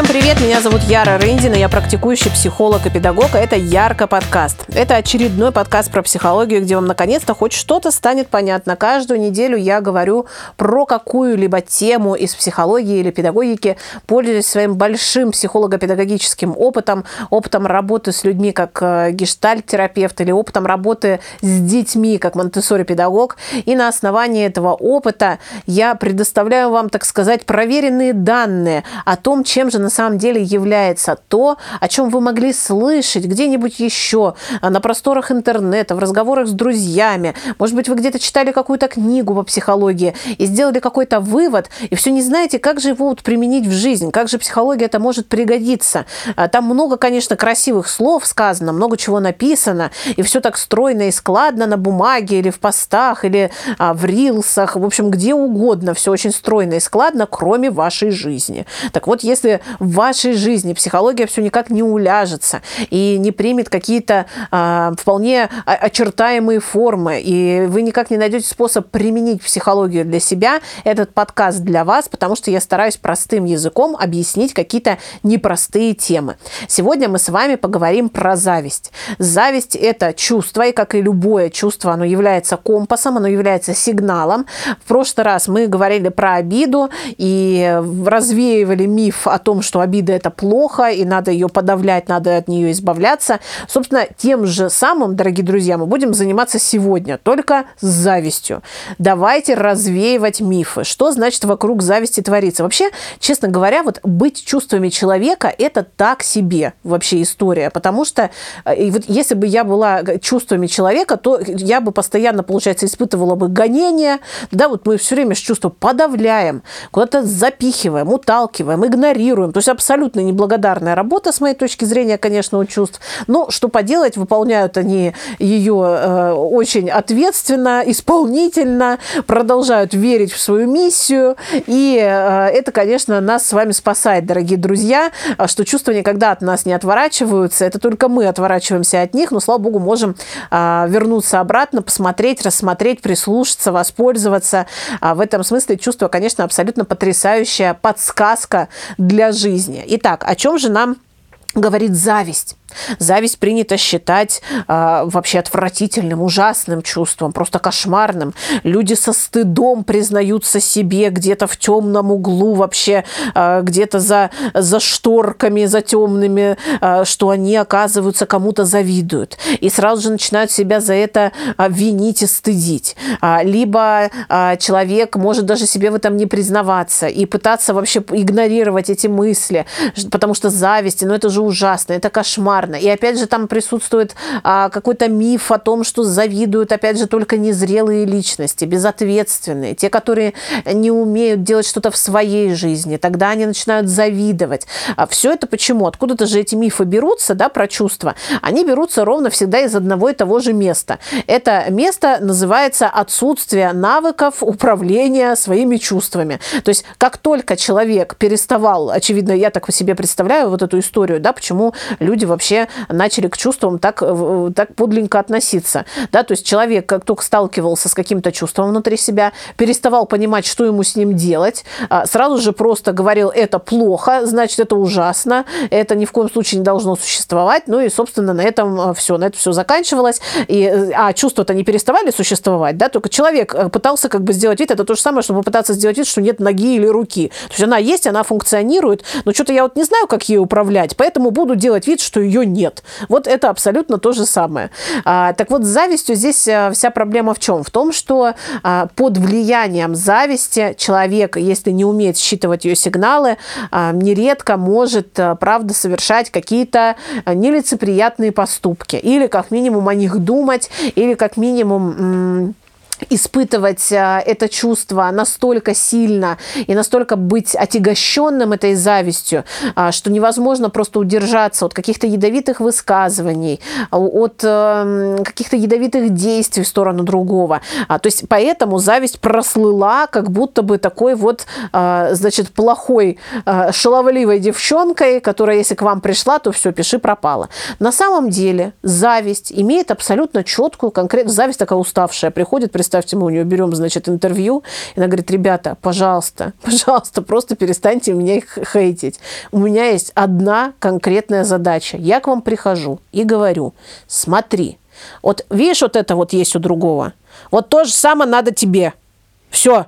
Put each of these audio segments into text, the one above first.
Всем привет, меня зовут Яра Рындина, я практикующий психолог и педагог, а это Ярко подкаст. Это очередной подкаст про психологию, где вам наконец-то хоть что-то станет понятно. Каждую неделю я говорю про какую-либо тему из психологии или педагогики, пользуясь своим большим психолого-педагогическим опытом, опытом работы с людьми как э, гештальт-терапевт или опытом работы с детьми как монтессори-педагог. И на основании этого опыта я предоставляю вам, так сказать, проверенные данные о том, чем же на самом деле является то, о чем вы могли слышать где-нибудь еще, а, на просторах интернета, в разговорах с друзьями. Может быть, вы где-то читали какую-то книгу по психологии и сделали какой-то вывод, и все не знаете, как же его вот применить в жизнь, как же психология это может пригодиться. А, там много, конечно, красивых слов сказано, много чего написано, и все так стройно и складно на бумаге или в постах, или а, в рилсах, в общем, где угодно, все очень стройно и складно, кроме вашей жизни. Так вот, если в вашей жизни психология все никак не уляжется и не примет какие-то а, вполне очертаемые формы, и вы никак не найдете способ применить психологию для себя, этот подкаст для вас, потому что я стараюсь простым языком объяснить какие-то непростые темы. Сегодня мы с вами поговорим про зависть. Зависть – это чувство, и как и любое чувство, оно является компасом, оно является сигналом. В прошлый раз мы говорили про обиду и развеивали миф о том, что обида это плохо, и надо ее подавлять, надо от нее избавляться. Собственно, тем же самым, дорогие друзья, мы будем заниматься сегодня, только с завистью. Давайте развеивать мифы. Что значит вокруг зависти творится? Вообще, честно говоря, вот быть чувствами человека – это так себе вообще история, потому что э, и вот если бы я была чувствами человека, то я бы постоянно, получается, испытывала бы гонения, да, вот мы все время чувство подавляем, куда-то запихиваем, уталкиваем, игнорируем, то есть абсолютно неблагодарная работа, с моей точки зрения, конечно, у чувств. Но что поделать, выполняют они ее э, очень ответственно, исполнительно, продолжают верить в свою миссию. И э, это, конечно, нас с вами спасает, дорогие друзья, что чувства никогда от нас не отворачиваются. Это только мы отворачиваемся от них, но, слава богу, можем э, вернуться обратно, посмотреть, рассмотреть, прислушаться, воспользоваться. А в этом смысле чувство, конечно, абсолютно потрясающая подсказка для жизни. Итак, о чем же нам говорит зависть? Зависть принято считать э, вообще отвратительным, ужасным чувством, просто кошмарным. Люди со стыдом признаются себе где-то в темном углу, вообще э, где-то за, за шторками, за темными, э, что они, оказываются, кому-то завидуют. И сразу же начинают себя за это винить и стыдить. А, либо э, человек может даже себе в этом не признаваться и пытаться вообще игнорировать эти мысли, потому что зависть, ну это же ужасно, это кошмар коварно. И опять же там присутствует а, какой-то миф о том, что завидуют, опять же, только незрелые личности, безответственные, те, которые не умеют делать что-то в своей жизни. Тогда они начинают завидовать. А все это почему? Откуда-то же эти мифы берутся, да, про чувства. Они берутся ровно всегда из одного и того же места. Это место называется отсутствие навыков управления своими чувствами. То есть как только человек переставал, очевидно, я так себе представляю вот эту историю, да, почему люди вообще вообще начали к чувствам так, э, так подлинно относиться. Да? То есть человек, как только сталкивался с каким-то чувством внутри себя, переставал понимать, что ему с ним делать, а, сразу же просто говорил, это плохо, значит, это ужасно, это ни в коем случае не должно существовать. Ну и, собственно, на этом э, все, на этом все заканчивалось. И, э, а чувства-то не переставали существовать, да, только человек пытался как бы сделать вид, это то же самое, чтобы попытаться сделать вид, что нет ноги или руки. То есть она есть, она функционирует, но что-то я вот не знаю, как ей управлять, поэтому буду делать вид, что ее ее нет. Вот это абсолютно то же самое. А, так вот, с завистью здесь э, вся проблема в чем? В том, что а, под влиянием зависти человек, если не умеет считывать ее сигналы, а, нередко может, а, правда, совершать какие-то нелицеприятные поступки. Или как минимум о них думать, или как минимум испытывать а, это чувство настолько сильно и настолько быть отягощенным этой завистью, а, что невозможно просто удержаться от каких-то ядовитых высказываний, от эм, каких-то ядовитых действий в сторону другого. А, то есть поэтому зависть прослыла как будто бы такой вот, значит, плохой, шаловливой девчонкой, которая, если к вам пришла, то все, пиши пропала. На самом деле зависть имеет абсолютно четкую, конкретную, зависть такая уставшая, приходит, представляет представьте, мы у нее берем, значит, интервью, и она говорит, ребята, пожалуйста, пожалуйста, просто перестаньте меня хейтить. У меня есть одна конкретная задача. Я к вам прихожу и говорю, смотри, вот видишь, вот это вот есть у другого. Вот то же самое надо тебе. Все.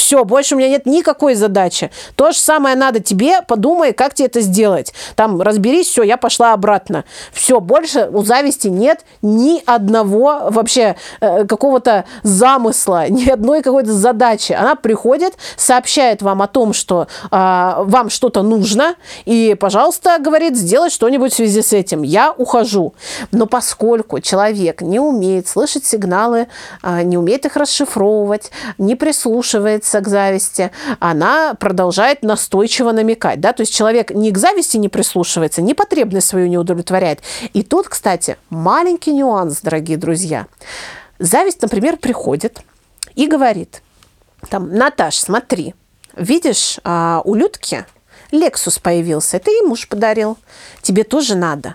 Все, больше у меня нет никакой задачи. То же самое надо тебе, подумай, как тебе это сделать. Там разберись, все, я пошла обратно. Все, больше у зависти нет ни одного вообще э, какого-то замысла, ни одной какой-то задачи. Она приходит, сообщает вам о том, что э, вам что-то нужно, и, пожалуйста, говорит, сделать что-нибудь в связи с этим. Я ухожу. Но поскольку человек не умеет слышать сигналы, э, не умеет их расшифровывать, не прислушивается, прислушивается к зависти, она продолжает настойчиво намекать. Да? То есть человек ни к зависти не прислушивается, ни потребность свою не удовлетворяет. И тут, кстати, маленький нюанс, дорогие друзья. Зависть, например, приходит и говорит, там, Наташ, смотри, видишь, а, у Людки Лексус появился, это ей муж подарил, тебе тоже надо.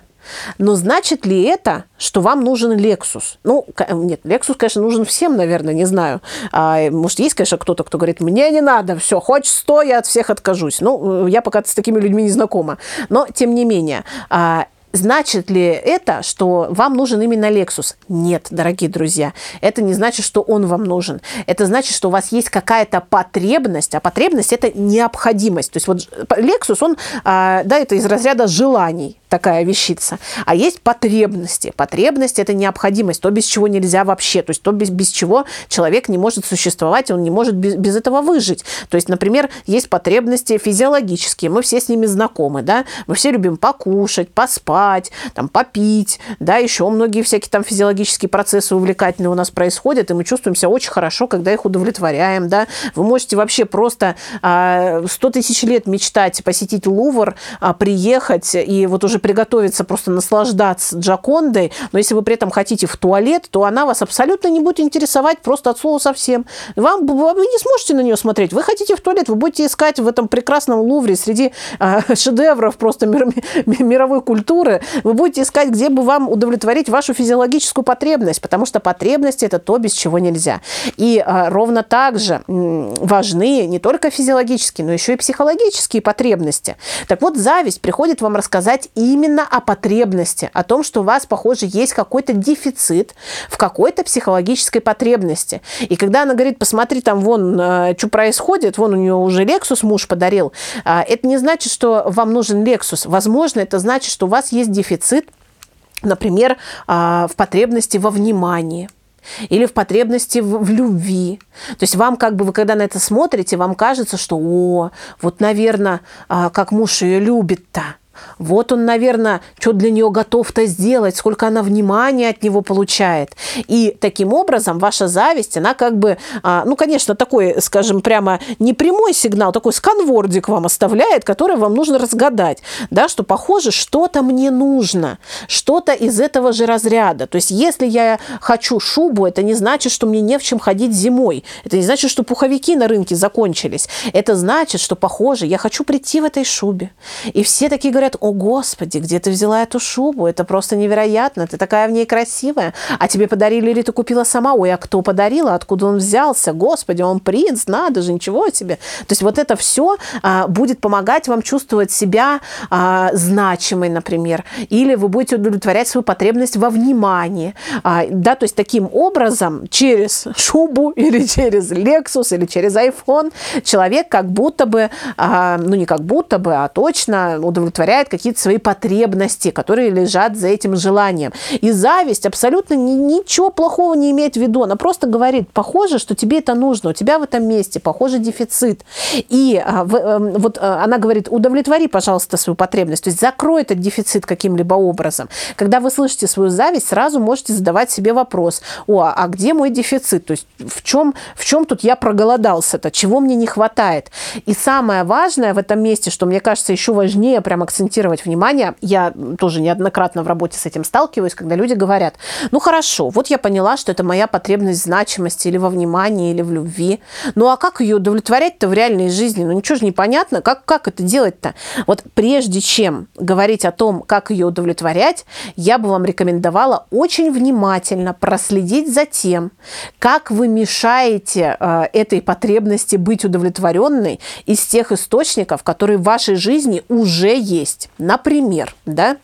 Но значит ли это, что вам нужен Lexus? Ну, нет, Lexus, конечно, нужен всем, наверное, не знаю. А, может, есть, конечно, кто-то, кто говорит, мне не надо, все, хоть сто, я от всех откажусь. Ну, я пока с такими людьми не знакома. Но, тем не менее, а, Значит ли это, что вам нужен именно Lexus? Нет, дорогие друзья. Это не значит, что он вам нужен. Это значит, что у вас есть какая-то потребность, а потребность – это необходимость. То есть вот Lexus, он, а, да, это из разряда желаний такая вещица. А есть потребности. Потребность – это необходимость, то, без чего нельзя вообще, то есть то, без, без чего человек не может существовать, он не может без, без этого выжить. То есть, например, есть потребности физиологические, мы все с ними знакомы, да, мы все любим покушать, поспать, там, попить, да, еще многие всякие там физиологические процессы увлекательные у нас происходят, и мы чувствуем себя очень хорошо, когда их удовлетворяем, да. Вы можете вообще просто а, 100 тысяч лет мечтать посетить Лувр, а, приехать и вот уже уже приготовиться просто наслаждаться Джакондой, но если вы при этом хотите в туалет, то она вас абсолютно не будет интересовать просто от слова совсем. Вам, вы не сможете на нее смотреть. Вы хотите в туалет, вы будете искать в этом прекрасном Лувре среди э, шедевров просто мир, мировой культуры, вы будете искать, где бы вам удовлетворить вашу физиологическую потребность, потому что потребность – это то, без чего нельзя. И э, ровно так же важны не только физиологические, но еще и психологические потребности. Так вот, зависть приходит вам рассказать и именно о потребности, о том, что у вас, похоже, есть какой-то дефицит в какой-то психологической потребности. И когда она говорит, посмотри, там вон, э, что происходит, вон у нее уже Lexus муж подарил, э, это не значит, что вам нужен Lexus. Возможно, это значит, что у вас есть дефицит, например, э, в потребности во внимании или в потребности в, в любви. То есть вам как бы, вы когда на это смотрите, вам кажется, что, о, вот, наверное, как муж ее любит-то. Вот он, наверное, что для нее готов-то сделать, сколько она внимания от него получает. И таким образом ваша зависть, она как бы, а, ну, конечно, такой, скажем, прямо не прямой сигнал, такой сканвордик вам оставляет, который вам нужно разгадать, да, что, похоже, что-то мне нужно, что-то из этого же разряда. То есть, если я хочу шубу, это не значит, что мне не в чем ходить зимой. Это не значит, что пуховики на рынке закончились. Это значит, что, похоже, я хочу прийти в этой шубе. И все такие говорят, говорят, о господи, где ты взяла эту шубу? Это просто невероятно, ты такая в ней красивая. А тебе подарили или ты купила сама? Ой, а кто подарила? Откуда он взялся? Господи, он принц, надо же, ничего себе. То есть вот это все а, будет помогать вам чувствовать себя а, значимой, например. Или вы будете удовлетворять свою потребность во внимании. А, да, то есть таким образом через шубу или через Lexus или через iPhone человек как будто бы, а, ну не как будто бы, а точно удовлетворяет удовлетворяет какие-то свои потребности, которые лежат за этим желанием. И зависть абсолютно ни, ничего плохого не имеет в виду. Она просто говорит, похоже, что тебе это нужно, у тебя в этом месте, похоже, дефицит. И а, в, а, вот а, она говорит, удовлетвори, пожалуйста, свою потребность, то есть закрой этот дефицит каким-либо образом. Когда вы слышите свою зависть, сразу можете задавать себе вопрос, о, а где мой дефицит? То есть в чем, в чем тут я проголодался-то? Чего мне не хватает? И самое важное в этом месте, что мне кажется еще важнее прям акцентировать акцентировать внимание. Я тоже неоднократно в работе с этим сталкиваюсь, когда люди говорят, ну хорошо, вот я поняла, что это моя потребность в значимости или во внимании, или в любви. Ну а как ее удовлетворять-то в реальной жизни? Ну ничего же не понятно. Как, как это делать-то? Вот прежде чем говорить о том, как ее удовлетворять, я бы вам рекомендовала очень внимательно проследить за тем, как вы мешаете э, этой потребности быть удовлетворенной из тех источников, которые в вашей жизни уже есть. Например, да,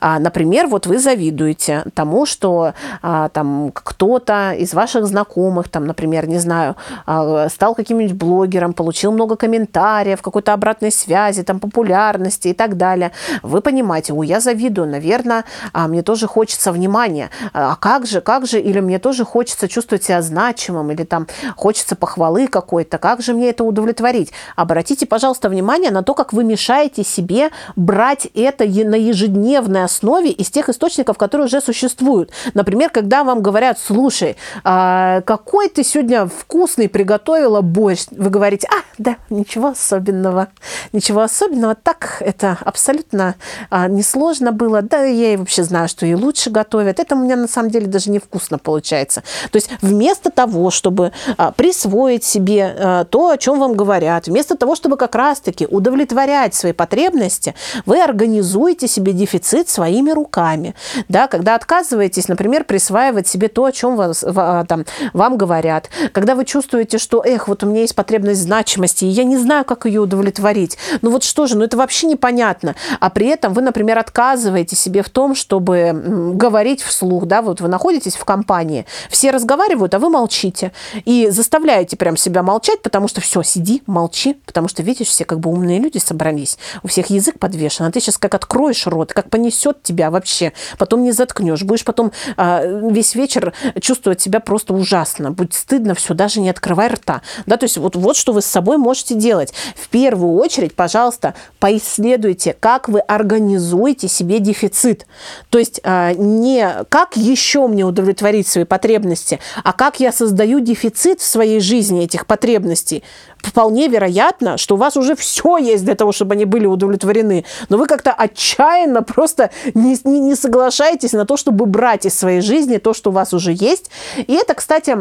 а, например, вот вы завидуете тому, что а, там кто-то из ваших знакомых, там, например, не знаю, а, стал каким-нибудь блогером, получил много комментариев, какой-то обратной связи, там, популярности и так далее. Вы понимаете, о, я завидую, наверное, мне тоже хочется внимания. А как же, как же, или мне тоже хочется чувствовать себя значимым, или там хочется похвалы какой-то, как же мне это удовлетворить? Обратите, пожалуйста, внимание на то, как вы мешаете себе брать это на ежедневной основе из тех источников, которые уже существуют. Например, когда вам говорят, слушай, а какой ты сегодня вкусный приготовила борщ, вы говорите, а, да, ничего особенного, ничего особенного, так это абсолютно а, несложно было, да, я и вообще знаю, что и лучше готовят, это у меня на самом деле даже невкусно получается. То есть вместо того, чтобы а, присвоить себе а, то, о чем вам говорят, вместо того, чтобы как раз-таки удовлетворять свои потребности, вы организуете себе дефицит своими руками. Да, когда отказываетесь, например, присваивать себе то, о чем вас, а, там, вам говорят. Когда вы чувствуете, что, эх, вот у меня есть потребность значимости, и я не знаю, как ее удовлетворить. Ну вот что же, ну это вообще непонятно. А при этом вы, например, отказываете себе в том, чтобы говорить вслух, да, вот вы находитесь в компании, все разговаривают, а вы молчите. И заставляете прям себя молчать, потому что все, сиди, молчи, потому что, видишь, все как бы умные люди собрались, у всех язык подвешен, а ты сейчас как откроешь рот, как понесет тебя вообще, потом не заткнешь, будешь потом а, весь вечер чувствовать себя просто ужасно, будет стыдно все, даже не открывай рта. Да, то есть вот, вот что вы с собой можете делать. В первую очередь, пожалуйста, поисследуйте, как вы организуете себе дефицит. То есть а, не как еще мне удовлетворить свои потребности, а как я создаю дефицит в своей жизни этих потребностей вполне вероятно, что у вас уже все есть для того, чтобы они были удовлетворены. Но вы как-то отчаянно просто не, не, не соглашаетесь на то, чтобы брать из своей жизни то, что у вас уже есть. И это, кстати,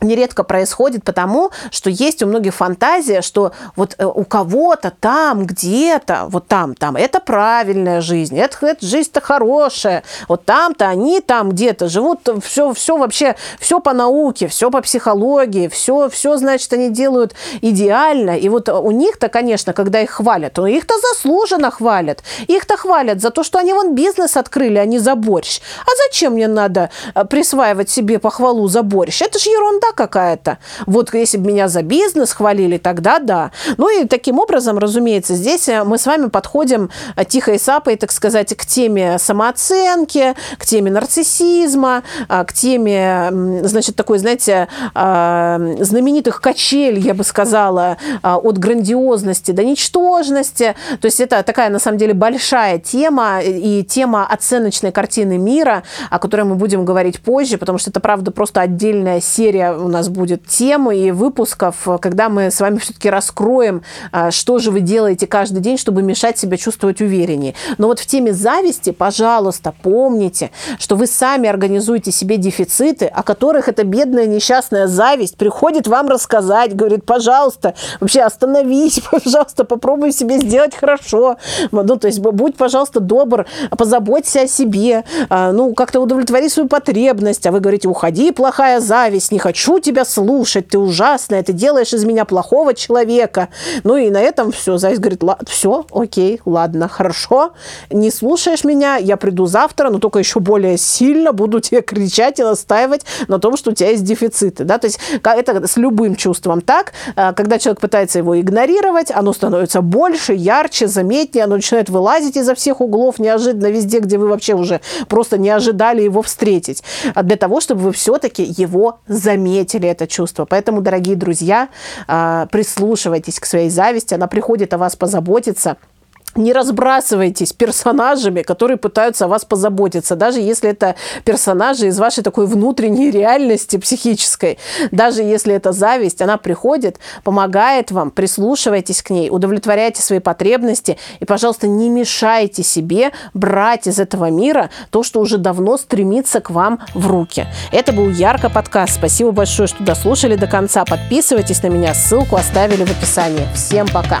нередко происходит потому, что есть у многих фантазия, что вот э, у кого-то там, где-то, вот там, там, это правильная жизнь, это, это жизнь-то хорошая, вот там-то они там где-то живут, все, все вообще, все по науке, все по психологии, все, все, значит, они делают идеально, и вот у них-то, конечно, когда их хвалят, то их-то заслуженно хвалят, их-то хвалят за то, что они вон бизнес открыли, а не за борщ. А зачем мне надо э, присваивать себе похвалу за борщ? Это же ерунда ерунда какая-то. Вот если бы меня за бизнес хвалили, тогда да. Ну и таким образом, разумеется, здесь э, мы с вами подходим э, тихо и сапой, так сказать, к теме самооценки, к теме нарциссизма, э, к теме, значит, такой, знаете, знаменитых качель, я бы сказала, от грандиозности до ничтожности. То есть это такая, на самом деле, большая тема и тема оценочной картины мира, о которой мы будем говорить позже, потому что это, правда, просто отдельная серия у нас будет тем и выпусков, когда мы с вами все-таки раскроем, а, что же вы делаете каждый день, чтобы мешать себя чувствовать увереннее. Но вот в теме зависти, пожалуйста, помните, что вы сами организуете себе дефициты, о которых эта бедная несчастная зависть приходит вам рассказать, говорит, пожалуйста, вообще остановись, пожалуйста, попробуй себе сделать хорошо. Ну, то есть будь, пожалуйста, добр, позаботься о себе, а, ну, как-то удовлетвори свою потребность, а вы говорите, уходи, плохая зависть, не хочу хочу тебя слушать, ты ужасная, ты делаешь из меня плохого человека. Ну и на этом все. Зайц говорит, все, окей, ладно, хорошо, не слушаешь меня, я приду завтра, но только еще более сильно буду тебе кричать и настаивать на том, что у тебя есть дефициты. Да? То есть это с любым чувством так. А, когда человек пытается его игнорировать, оно становится больше, ярче, заметнее, оно начинает вылазить изо всех углов неожиданно везде, где вы вообще уже просто не ожидали его встретить. А для того, чтобы вы все-таки его заметили заметили это чувство. Поэтому, дорогие друзья, а, прислушивайтесь к своей зависти, она приходит о вас позаботиться не разбрасывайтесь персонажами, которые пытаются о вас позаботиться, даже если это персонажи из вашей такой внутренней реальности психической, даже если это зависть, она приходит, помогает вам, прислушивайтесь к ней, удовлетворяйте свои потребности и, пожалуйста, не мешайте себе брать из этого мира то, что уже давно стремится к вам в руки. Это был Ярко подкаст. Спасибо большое, что дослушали до конца. Подписывайтесь на меня, ссылку оставили в описании. Всем пока!